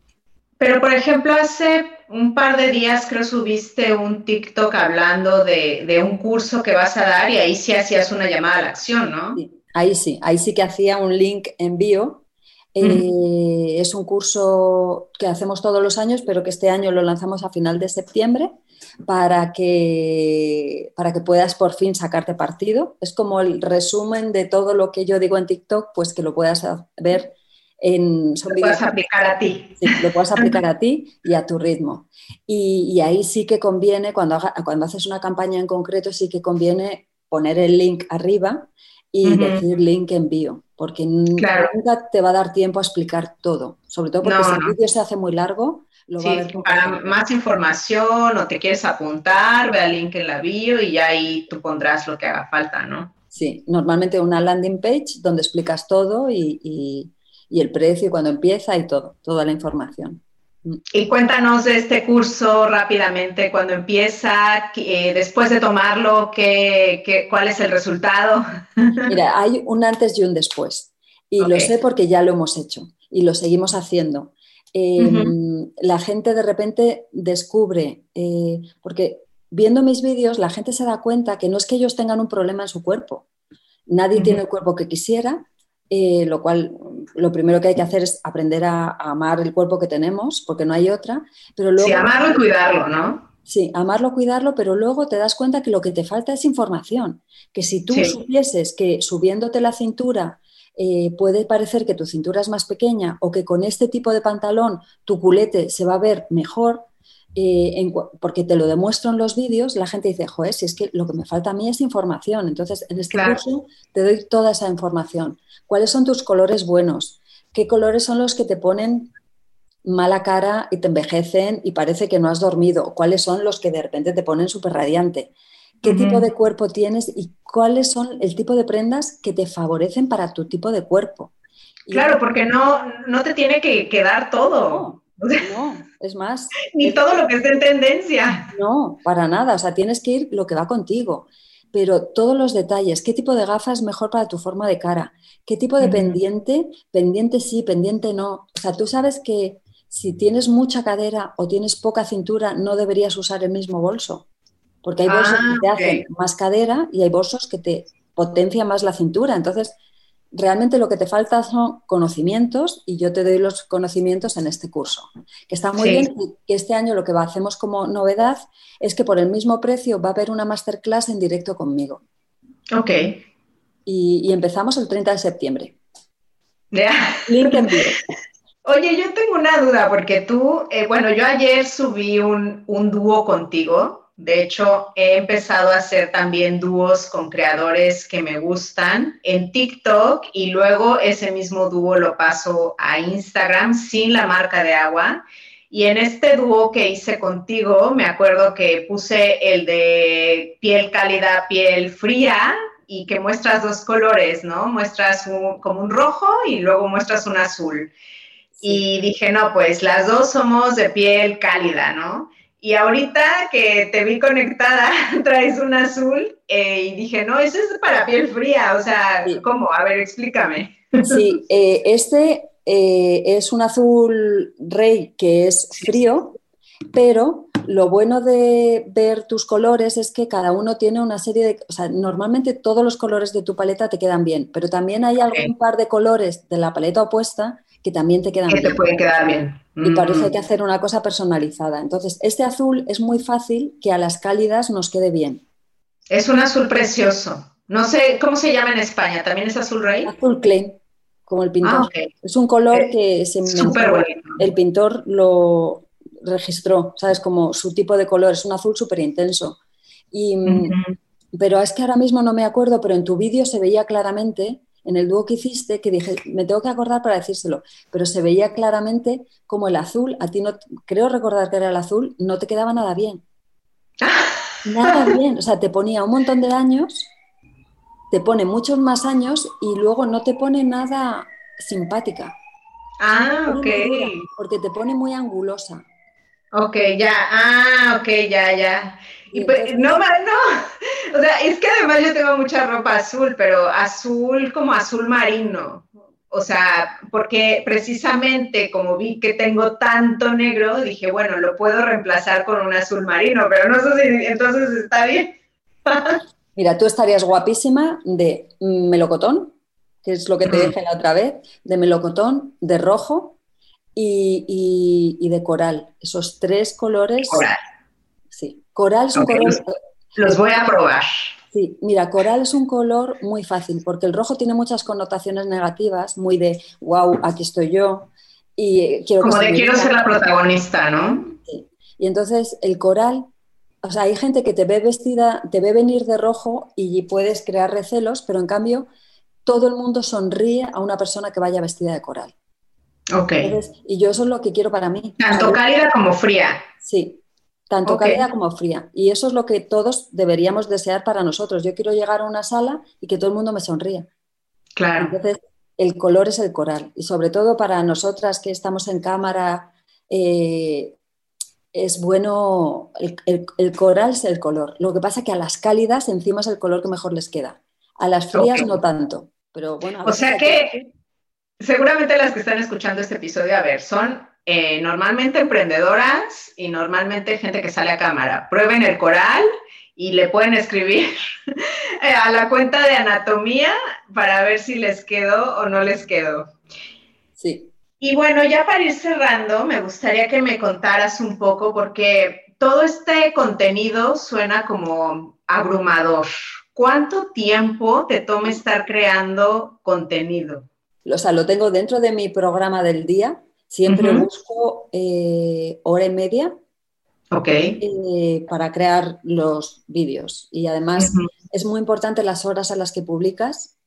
Pero, por ejemplo, hace un par de días creo subiste un TikTok hablando de, un curso que vas a dar y ahí sí hacías una llamada a la acción, ¿no? ahí sí, ahí sí que hacía un link envío. Eh, es un curso que hacemos todos los años, pero que este año lo lanzamos a final de septiembre para que, para que puedas por fin sacarte partido. Es como el resumen de todo lo que yo digo en TikTok, pues que lo puedas ver en, lo puedes aplicar a ti. lo puedes [LAUGHS] aplicar a ti y a tu ritmo. Y, ahí sí que conviene, cuando, cuando haces una campaña en concreto, sí que conviene poner el link arriba y decir link envío, porque nunca te va a dar tiempo a explicar todo, sobre todo porque si el vídeo se hace muy largo. Lo va a ver para más información o te quieres apuntar, ve al link en la bio y ahí tú pondrás lo que haga falta, ¿no? Sí, normalmente una landing page donde explicas todo y y el precio cuando empieza y todo, toda la información. Mm. Y cuéntanos de este curso rápidamente, cuando empieza, eh, después de tomarlo, ¿qué, cuál es el resultado? [LAUGHS] Mira, hay un antes y un después. Y lo sé porque ya lo hemos hecho y lo seguimos haciendo. Em, la gente de repente descubre, eh, porque viendo mis vídeos, la gente se da cuenta que no es que ellos tengan un problema en su cuerpo. Nadie tiene el cuerpo que quisiera, eh, lo cual lo primero que hay que hacer es aprender a, amar el cuerpo que tenemos, porque no hay otra. Pero luego, sí, amarlo y cuidarlo, ¿no? Sí, amarlo, cuidarlo, pero luego te das cuenta que lo que te falta es información. Que si tú supieses que subiéndote la cintura eh, puede parecer que tu cintura es más pequeña o que con este tipo de pantalón tu culete se va a ver mejor, eh, porque te lo demuestro en los vídeos, la gente dice, joder, si es que lo que me falta a mí es información. Entonces, en este curso te doy toda esa información. ¿Cuáles son tus colores buenos? ¿Qué colores son los que te ponen mala cara y te envejecen y parece que no has dormido? ¿Cuáles son los que de repente te ponen súper radiante? ¿Qué tipo de cuerpo tienes y cuáles son el tipo de prendas que te favorecen para tu tipo de cuerpo? claro, porque no, no te tiene que quedar todo. No, es más. [LAUGHS] Ni todo lo que esté en tendencia. No, para nada. O sea, tienes que ir lo que va contigo. Pero todos los detalles, qué tipo de gafas es mejor para tu forma de cara, qué tipo de pendiente, pendiente sí, pendiente no. O sea, tú sabes que si tienes mucha cadera o tienes poca cintura, no deberías usar el mismo bolso. Porque hay bolsos que te ah, hacen más cadera y hay bolsos que te potencian más la cintura. Entonces, realmente lo que te falta son conocimientos y yo te doy los conocimientos en este curso. Que está muy bien que este año lo que hacemos como novedad es que por el mismo precio va a haber una masterclass en directo conmigo. Ok. Y, empezamos el 30 de septiembre. Ya. Link en Oye, yo tengo una duda porque tú, eh, bueno, yo ayer subí un, un dúo contigo de hecho, he empezado a hacer también dúos con creadores que me gustan en TikTok y luego ese mismo dúo lo paso a Instagram sin la marca de agua. Y en este dúo que hice contigo, me acuerdo que puse el de piel cálida, piel fría y que muestras dos colores, ¿no? Muestras como un rojo y luego muestras un azul. Y dije, no, pues las dos somos de piel cálida, ¿no? Y ahorita que te vi conectada, [LAUGHS] traes un azul eh, y dije, no, ese es para piel fría. O sea, ¿cómo? A ver, explícame. Sí, [LAUGHS] eh, este eh, es un azul rey que es frío, pero lo bueno de ver tus colores es que cada uno tiene una serie de... O sea, normalmente todos los colores de tu paleta te quedan bien, pero también hay algún par de colores de la paleta opuesta que también te quedan que te pueden quedar bien. Y parece que mm. hacer una cosa personalizada. Entonces, este azul es muy fácil que a las cálidas nos quede bien. Es un azul precioso. No sé cómo se llama en España. ¿También es azul rey? Azul clay, como el pintor. Ah, es un color que se el pintor lo registró, ¿sabes? Como su tipo de color. Es un azul súper intenso. Y, Pero es que ahora mismo no me acuerdo, pero en tu vídeo se veía claramente en el dúo que hiciste que dije, me tengo que acordar para decírselo, pero se veía claramente como el azul, a ti no, creo recordar que era el azul, no te quedaba nada bien. [LAUGHS] Nada bien, o sea, te ponía un montón de años, te pone muchos más años y luego no te pone nada simpática. Ah, ok. porque te pone muy angulosa. Ok, ya, ah, ok, ya, ya. Y pues, no, no, [LAUGHS] o sea, es que además yo tengo mucha ropa azul, pero azul como azul marino. O sea, porque precisamente como vi que tengo tanto negro, dije, bueno, lo puedo reemplazar con un azul marino, pero no sé si entonces está bien. [LAUGHS] Mira, tú estarías guapísima de melocotón, que es lo que te dije la otra vez, de melocotón, de rojo y, y de coral. Esos tres colores. Coral. Coral es un color... Los voy a probar. Sí, mira, coral es un color muy fácil porque el rojo tiene muchas connotaciones negativas, muy de, wow, aquí estoy yo. Y quiero Como de quiero ser la protagonista, ¿no? Sí. Y entonces el coral, o sea, hay gente que te ve vestida, te ve venir de rojo y puedes crear recelos, pero en cambio todo el mundo sonríe a una persona que vaya vestida de coral. Ok. y yo eso es lo que quiero para mí. Tanto cálida como fría. Sí, tanto cálida como fría. Y eso es lo que todos deberíamos desear para nosotros. Yo quiero llegar a una sala y que todo el mundo me sonría. Claro. Entonces, el color es el coral. Y sobre todo para nosotras que estamos en cámara, eh, es bueno, el, coral es el color. Lo que pasa es que a las cálidas encima es el color que mejor les queda. A las frías no tanto. Pero bueno, o sea que seguramente las que están escuchando este episodio, a ver, son eh, normalmente emprendedoras y normalmente gente que sale a cámara. Prueben el coral y le pueden escribir [LAUGHS] a la cuenta de anatomía para ver si les quedó o no les quedó. Sí. Y bueno, ya para ir cerrando, me gustaría que me contaras un poco porque todo este contenido suena como abrumador. ¿Cuánto tiempo te toma estar creando contenido? O sea, lo tengo dentro de mi programa del día. Siempre busco eh, hora y media eh, para crear los vídeos. Y además es muy importante las horas a las que publicas.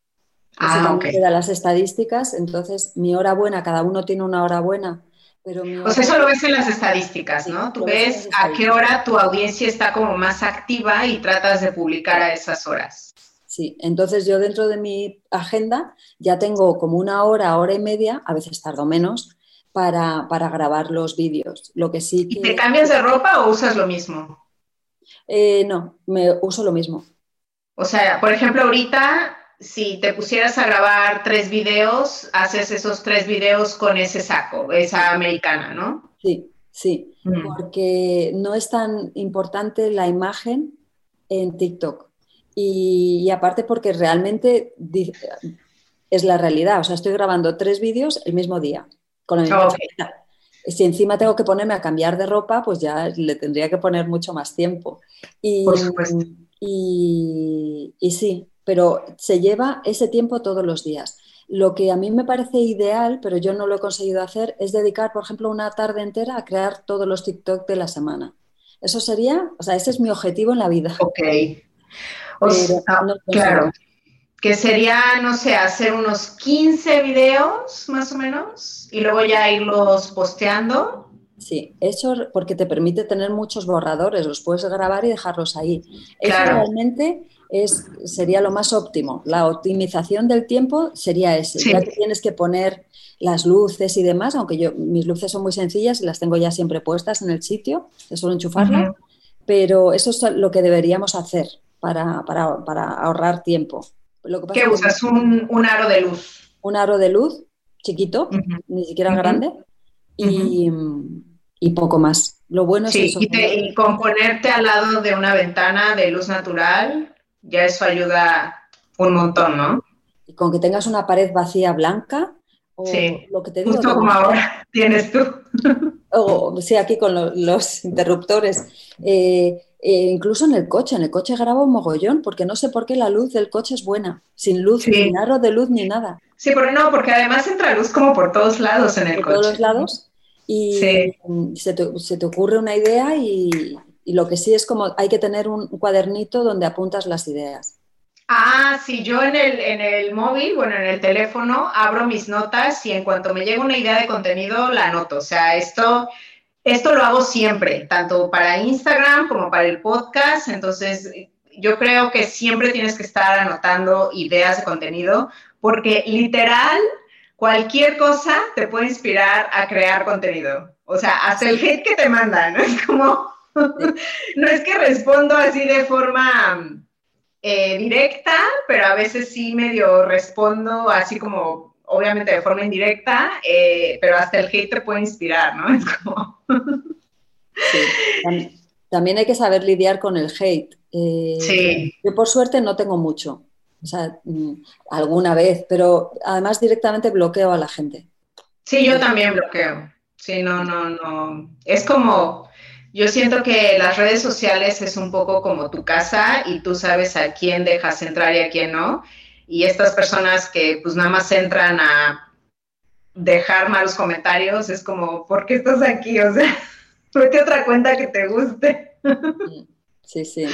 Ah, las estadísticas. Entonces, mi hora buena, cada uno tiene una hora buena. Pero pues eso lo ves en las estadísticas, ¿no? Tú ves a qué hora tu audiencia está como más activa y tratas de publicar a esas horas. Sí, entonces yo dentro de mi agenda ya tengo como una hora, hora y media, a veces tardo menos, para, grabar los vídeos. Lo que sí ¿Y te cambias de ropa o usas lo mismo? Eh, no, me uso lo mismo. O sea, por ejemplo, ahorita, si te pusieras a grabar tres videos, haces esos tres videos con ese saco, esa americana, ¿no? Sí, sí, mm. porque no es tan importante la imagen en TikTok. Y, aparte porque realmente es la realidad. O sea, estoy grabando tres vídeos el mismo día, con la misma Si encima tengo que ponerme a cambiar de ropa, pues ya le tendría que poner mucho más tiempo. Y, Por supuesto. Y, y sí, pero se lleva ese tiempo todos los días. Lo que a mí me parece ideal, pero yo no lo he conseguido hacer, es dedicar, por ejemplo, una tarde entera a crear todos los TikTok de la semana. Eso sería, o sea, ese es mi objetivo en la vida. Ok. Claro, que sería, no sé, hacer unos 15 videos más o menos y luego ya irlos posteando. Sí, eso porque te permite tener muchos borradores, los puedes grabar y dejarlos ahí. Eso realmente es, sería lo más óptimo. La optimización del tiempo sería ese. Ya que tienes que poner las luces y demás, aunque yo mis luces son muy sencillas y las tengo ya siempre puestas en el sitio, es solo enchufarlas, pero eso es lo que deberíamos hacer para, ahorrar tiempo. Lo ¿Qué usas? un, aro de luz. Un aro de luz chiquito, ni siquiera grande, y, poco más. Lo bueno es eso. Y, y con ponerte al lado de una ventana de luz natural, ya eso ayuda un montón, ¿no? Y con que tengas una pared vacía blanca, o sí, lo que te digo. Justo como ahora tienes tú. O sí, aquí con los interruptores. Eh, eh, incluso en el coche, en el coche grabo un mogollón, porque no sé por qué la luz del coche es buena, sin luz, sin aro de luz ni nada. Sí, pero no, porque además entra luz como por todos lados en el por coche. Por todos lados. Y se, te, ocurre una idea y, lo que sí es como hay que tener un cuadernito donde apuntas las ideas. Ah, sí, yo en el, en el móvil, bueno, en el teléfono, abro mis notas y en cuanto me llega una idea de contenido, la anoto. O sea, esto esto lo hago siempre, tanto para Instagram como para el podcast. Entonces, yo creo que siempre tienes que estar anotando ideas de contenido porque literal, cualquier cosa te puede inspirar a crear contenido. O sea, hasta el hate que te mandan, ¿no? Es como, [LAUGHS] no es que respondo así de forma eh, directa, pero a veces sí medio respondo así como obviamente de forma indirecta, eh, pero hasta el hate te puede inspirar, ¿no? [LAUGHS] Es como... sí, también hay que saber lidiar con el hate. Eh, sí. Yo por suerte no tengo mucho, o sea, mm, alguna vez, pero además directamente bloqueo a la gente. Sí, yo también bloqueo. Sí, no, no, no. Es como, yo siento que las redes sociales es un poco como tu casa y tú sabes a quién dejas entrar y a quién no y estas personas que pues nada más entran a dejar malos comentarios, es como, ¿por qué estás aquí? O sea, [LAUGHS] vete otra cuenta que te guste. Sí, sí,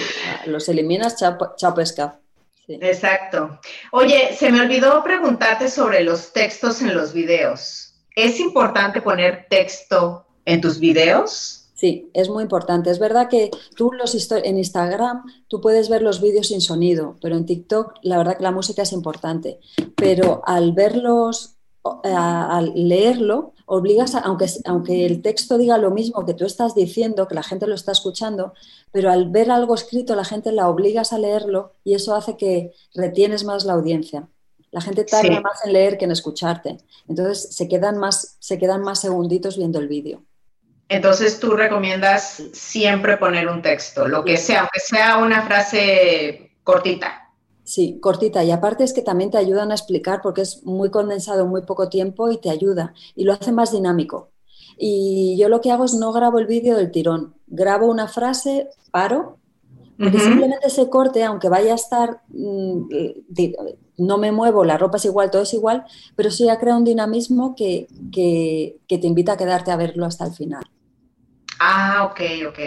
los eliminas, chao, pesca. Exacto. Oye, se me olvidó preguntarte sobre los textos en los videos. ¿Es importante poner texto en tus videos? Sí, es muy importante. Es verdad que tú los en Instagram tú puedes ver los vídeos sin sonido, pero en TikTok la verdad que la música es importante. Pero al verlos, al leerlo, obligas, a, aunque, aunque el texto diga lo mismo que tú estás diciendo, que la gente lo está escuchando, pero al ver algo escrito la gente la obligas a leerlo y eso hace que retienes más la audiencia. La gente tarda más en leer que en escucharte. Entonces se quedan más, se quedan más segunditos viendo el vídeo. Entonces tú recomiendas siempre poner un texto, lo que sea, aunque sea una frase cortita. Sí, cortita. Y aparte es que también te ayudan a explicar porque es muy condensado en muy poco tiempo y te ayuda. Y lo hace más dinámico. Y yo lo que hago es no grabo el vídeo del tirón. Grabo una frase, paro, porque simplemente ese corte, aunque vaya a estar, mm, no me muevo, la ropa es igual, todo es igual, pero sí ya crea un dinamismo que, que, te invita a quedarte a verlo hasta el final. Ah, ok, ok.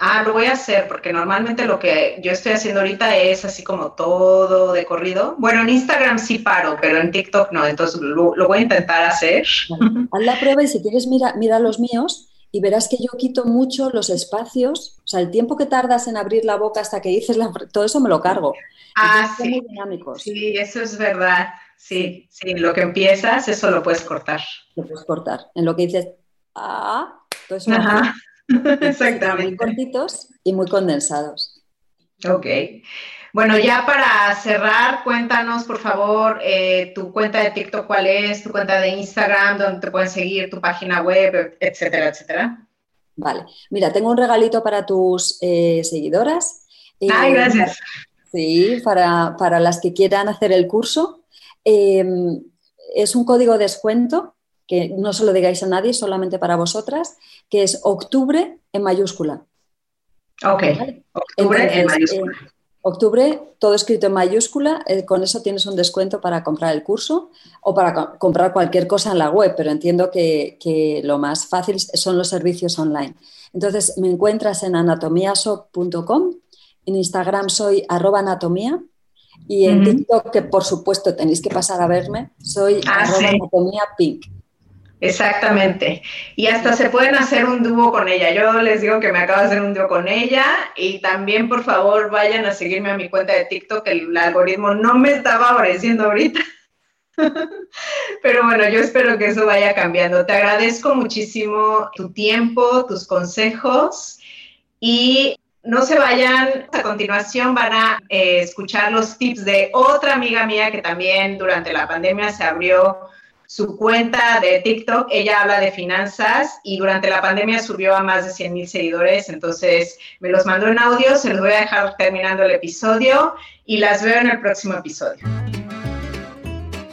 ah, lo voy a hacer porque normalmente lo que yo estoy haciendo ahorita es así como todo de corrido. Bueno, en Instagram sí paro, pero en TikTok no, entonces lo, voy a intentar hacer. haz la prueba y si quieres mira, mira los míos y verás que yo quito mucho los espacios, o sea, el tiempo que tardas en abrir la boca hasta que dices la, todo eso me lo cargo. Ah, sí. dinámicos. Sí, eso es verdad. Sí, sí, lo que empiezas, eso lo puedes cortar. Lo puedes cortar. En lo que dices, ah, todo eso. Ajá. [LAUGHS] Exactamente. Muy cortitos y muy condensados. Ok. Bueno, ya para cerrar, cuéntanos, por favor, eh, tu cuenta de TikTok, cuál es, tu cuenta de Instagram, dónde te pueden seguir, tu página web, etcétera, etcétera. Vale. Mira, tengo un regalito para tus eh, seguidoras. Ay, eh, gracias. Sí, para, para, las que quieran hacer el curso. Es un código de descuento que no se lo digáis a nadie, solamente para vosotras, que es octubre en mayúscula. Ok, octubre en mayúscula. Octubre, todo escrito en mayúscula, eh, con eso tienes un descuento para comprar el curso o para comprar cualquier cosa en la web, pero entiendo que, lo más fácil son los servicios online. Entonces, me encuentras en anatomiasop.com, en Instagram soy arroba anatomía y en TikTok, que por supuesto tenéis que pasar a verme, soy ah, arroba anatomía pink. Exactamente. Y hasta se pueden hacer un dúo con ella. Yo les digo que me acabo de hacer un dúo con ella y también por favor vayan a seguirme a mi cuenta de TikTok. El algoritmo no me estaba apareciendo ahorita. [LAUGHS] Pero bueno, yo espero que eso vaya cambiando. Te agradezco muchísimo tu tiempo, tus consejos y no se vayan. A continuación van a eh, escuchar los tips de otra amiga mía que también durante la pandemia se abrió su cuenta de TikTok, ella habla de finanzas y durante la pandemia subió a más de 100 mil seguidores, entonces me los mandó en audio, se los voy a dejar terminando el episodio y las veo en el próximo episodio.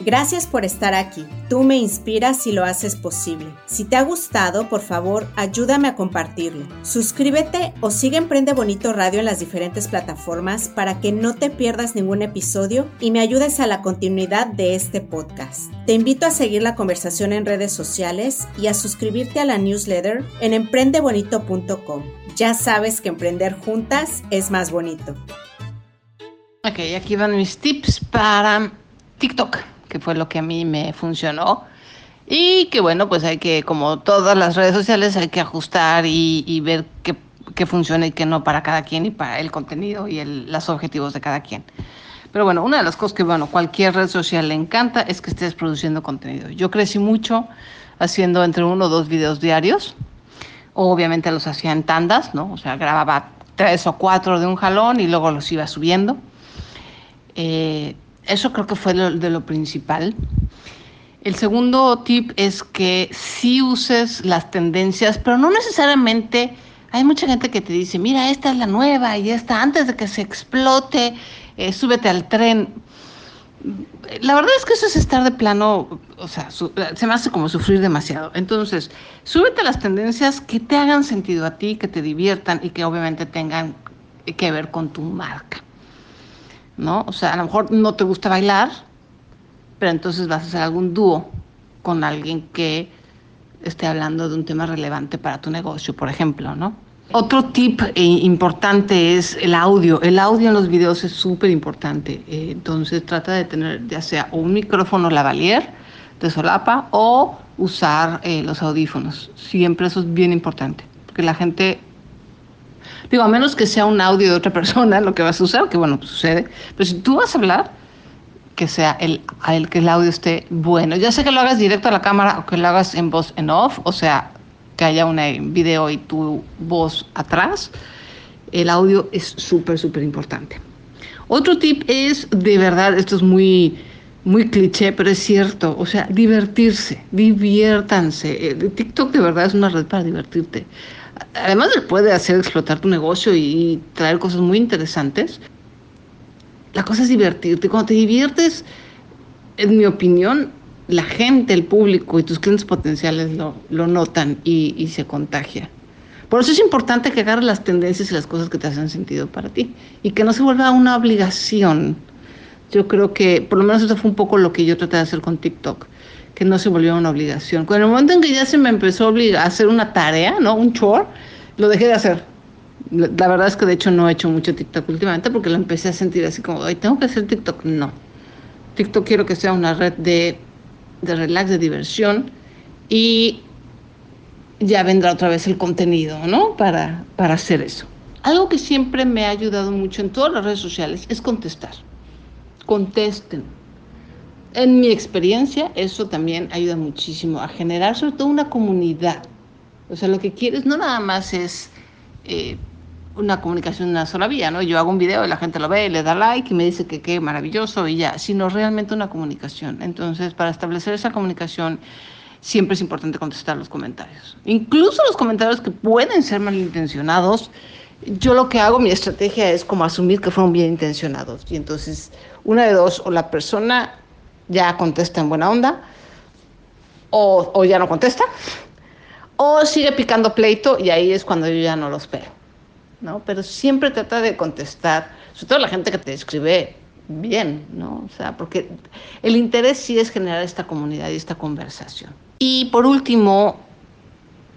Gracias por estar aquí. Tú me inspiras y lo haces posible. Si te ha gustado, por favor, ayúdame a compartirlo. Suscríbete o sigue Emprende Bonito Radio en las diferentes plataformas para que no te pierdas ningún episodio y me ayudes a la continuidad de este podcast. Te invito a seguir la conversación en redes sociales y a suscribirte a la newsletter en emprendebonito.com. Ya sabes que emprender juntas es más bonito. Ok, aquí van mis tips para TikTok que fue lo que a mí me funcionó. Y que bueno, pues hay que, como todas las redes sociales, hay que ajustar y, ver qué, qué, funciona y qué no para cada quien y para el contenido y los objetivos de cada quien. Pero bueno, una de las cosas que, bueno, cualquier red social le encanta es que estés produciendo contenido. Yo crecí mucho haciendo entre uno o dos videos diarios. Obviamente los hacía en tandas, ¿no? O sea, grababa tres o cuatro de un jalón y luego los iba subiendo. Eh, eso creo que fue de lo principal. El segundo tip es que sí uses las tendencias, pero no necesariamente. Hay mucha gente que te dice, mira, esta es la nueva y esta, antes de que se explote, eh, súbete al tren. La verdad es que eso es estar de plano, o sea, se me hace como sufrir demasiado. Entonces, súbete a las tendencias que te hagan sentido a ti, que te diviertan y que obviamente tengan que ver con tu marca. ¿No? O sea, a lo mejor no te gusta bailar, pero entonces vas a hacer algún dúo con alguien que esté hablando de un tema relevante para tu negocio, por ejemplo, ¿no? Otro tip eh, importante es el audio. El audio en los videos es súper importante. Eh, entonces trata de tener ya sea un micrófono lavalier de solapa o usar eh, los audífonos. Siempre eso es bien importante. Porque la gente Digo, a menos que sea un audio de otra [LAUGHS] persona lo que vas a usar, que bueno, pues sucede. Pero si tú vas a hablar, que sea el, el que el audio esté bueno. Ya sé que lo hagas directo a la cámara o que lo hagas en voz en off, o sea, que haya un video y tu voz atrás. El audio es súper, súper importante. Otro tip es, de verdad, esto es muy muy cliché, pero es cierto. O sea, divertirse, diviértanse. Eh, TikTok de verdad es una red para divertirte. Además, puede hacer explotar tu negocio y traer cosas muy interesantes. La cosa es divertirte. Cuando te diviertes, en mi opinión, la gente, el público y tus clientes potenciales lo, lo notan y, y, se contagia. Por eso es importante que agarres las tendencias y las cosas que te hacen sentido para ti y que no se vuelva una obligación. Yo creo que, por lo menos eso fue un poco lo que yo traté de hacer con TikTok, que no se volvió una obligación. Cuando el momento en que ya se me empezó a obligar a hacer una tarea, ¿no? Un chore, lo dejé de hacer. La verdad es que de hecho no he hecho mucho TikTok últimamente porque lo empecé a sentir así como, ay, tengo que hacer TikTok. No. TikTok quiero que sea una red de de relax, de diversión y ya vendrá otra vez el contenido, ¿no? Para, para hacer eso. Algo que siempre me ha ayudado mucho en todas las redes sociales es contestar. Contesten. En mi experiencia, eso también ayuda muchísimo a generar sobre todo una comunidad. O sea, lo que quieres no nada más es eh, una comunicación en una sola vía, ¿no? Yo hago un video y la gente lo ve, y le da like y me dice que qué maravilloso y ya, sino realmente una comunicación. Entonces, para establecer esa comunicación, siempre es importante contestar los comentarios. Incluso los comentarios que pueden ser malintencionados, yo lo que hago, mi estrategia es como asumir que fueron bien intencionados. Y entonces, una de dos, o la persona ya contesta en buena onda, o, o ya no contesta, o sigue picando pleito y ahí es cuando yo ya no lo espero. ¿no? Pero siempre trata de contestar, sobre todo la gente que te escribe bien, ¿no? O sea, porque el interés sí es generar esta comunidad y esta conversación. Y por último,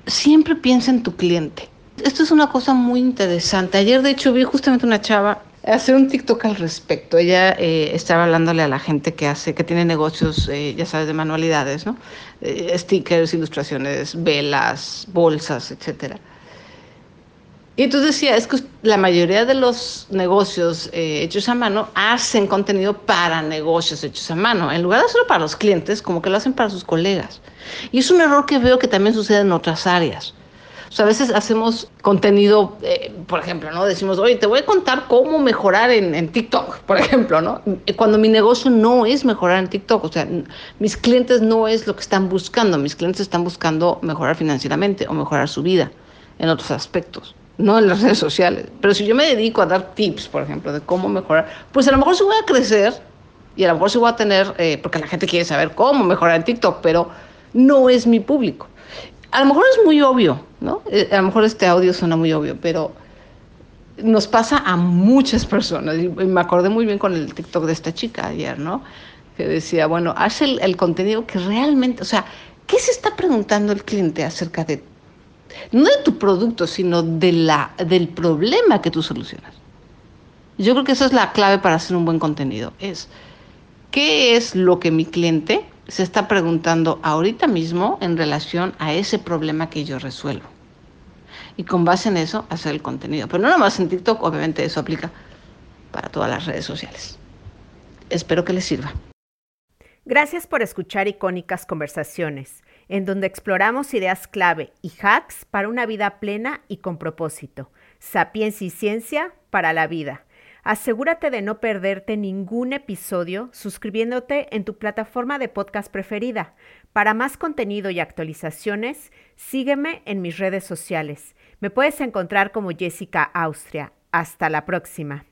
siempre piensa en tu cliente. Esto es una cosa muy interesante. Ayer, de hecho, vi justamente una chava hacer un TikTok al respecto. Ella eh, estaba hablándole a la gente que hace, que tiene negocios, eh, ya sabes, de manualidades, ¿no? Eh, stickers, ilustraciones, velas, bolsas, etcétera. Y entonces decía, es que la mayoría de los negocios hechos a mano hacen contenido para negocios hechos a mano. En lugar de hacerlo para los clientes, como que lo hacen para sus colegas. Y es un error que veo que también sucede en otras áreas. O sea, a veces hacemos contenido, eh, por ejemplo, ¿no? Decimos, oye, te voy a contar cómo mejorar en, en, TikTok, [LAUGHS] por ejemplo, ¿no? Cuando mi negocio no es mejorar en TikTok, o sea, mis clientes no es lo que están buscando, mis clientes están buscando mejorar financieramente o mejorar su vida en otros aspectos no en las [LAUGHS] redes sociales. Pero si yo me dedico a dar tips, por ejemplo, de cómo mejorar, pues a lo mejor sí voy a crecer y a lo mejor sí voy a tener, eh, porque la gente quiere saber cómo mejorar en TikTok, pero no es mi público. A lo mejor es muy obvio, ¿no? Eh, a lo mejor este audio suena muy obvio, pero nos pasa a muchas personas. Y me acordé muy bien con el TikTok de esta chica ayer, ¿no? Que decía, bueno, haz el, el contenido que realmente, o sea, ¿qué se está preguntando el cliente acerca de no de tu producto, sino de la, del problema que tú solucionas. Yo creo que esa es la clave para hacer un buen contenido. Es, ¿qué es lo que mi cliente se está preguntando ahorita mismo en relación a ese problema que yo resuelvo? Y con base en eso, hacer el contenido. Pero no nada más en TikTok, obviamente eso aplica para todas las redes sociales. Espero que les sirva. Gracias por escuchar Icónicas Conversaciones en donde exploramos ideas clave y hacks para una vida plena y con propósito. Sapiencia y ciencia para la vida. Asegúrate de no perderte ningún episodio suscribiéndote en tu plataforma de podcast preferida. Para más contenido y actualizaciones, sígueme en mis redes sociales. Me puedes encontrar como Jessica Austria. Hasta la próxima.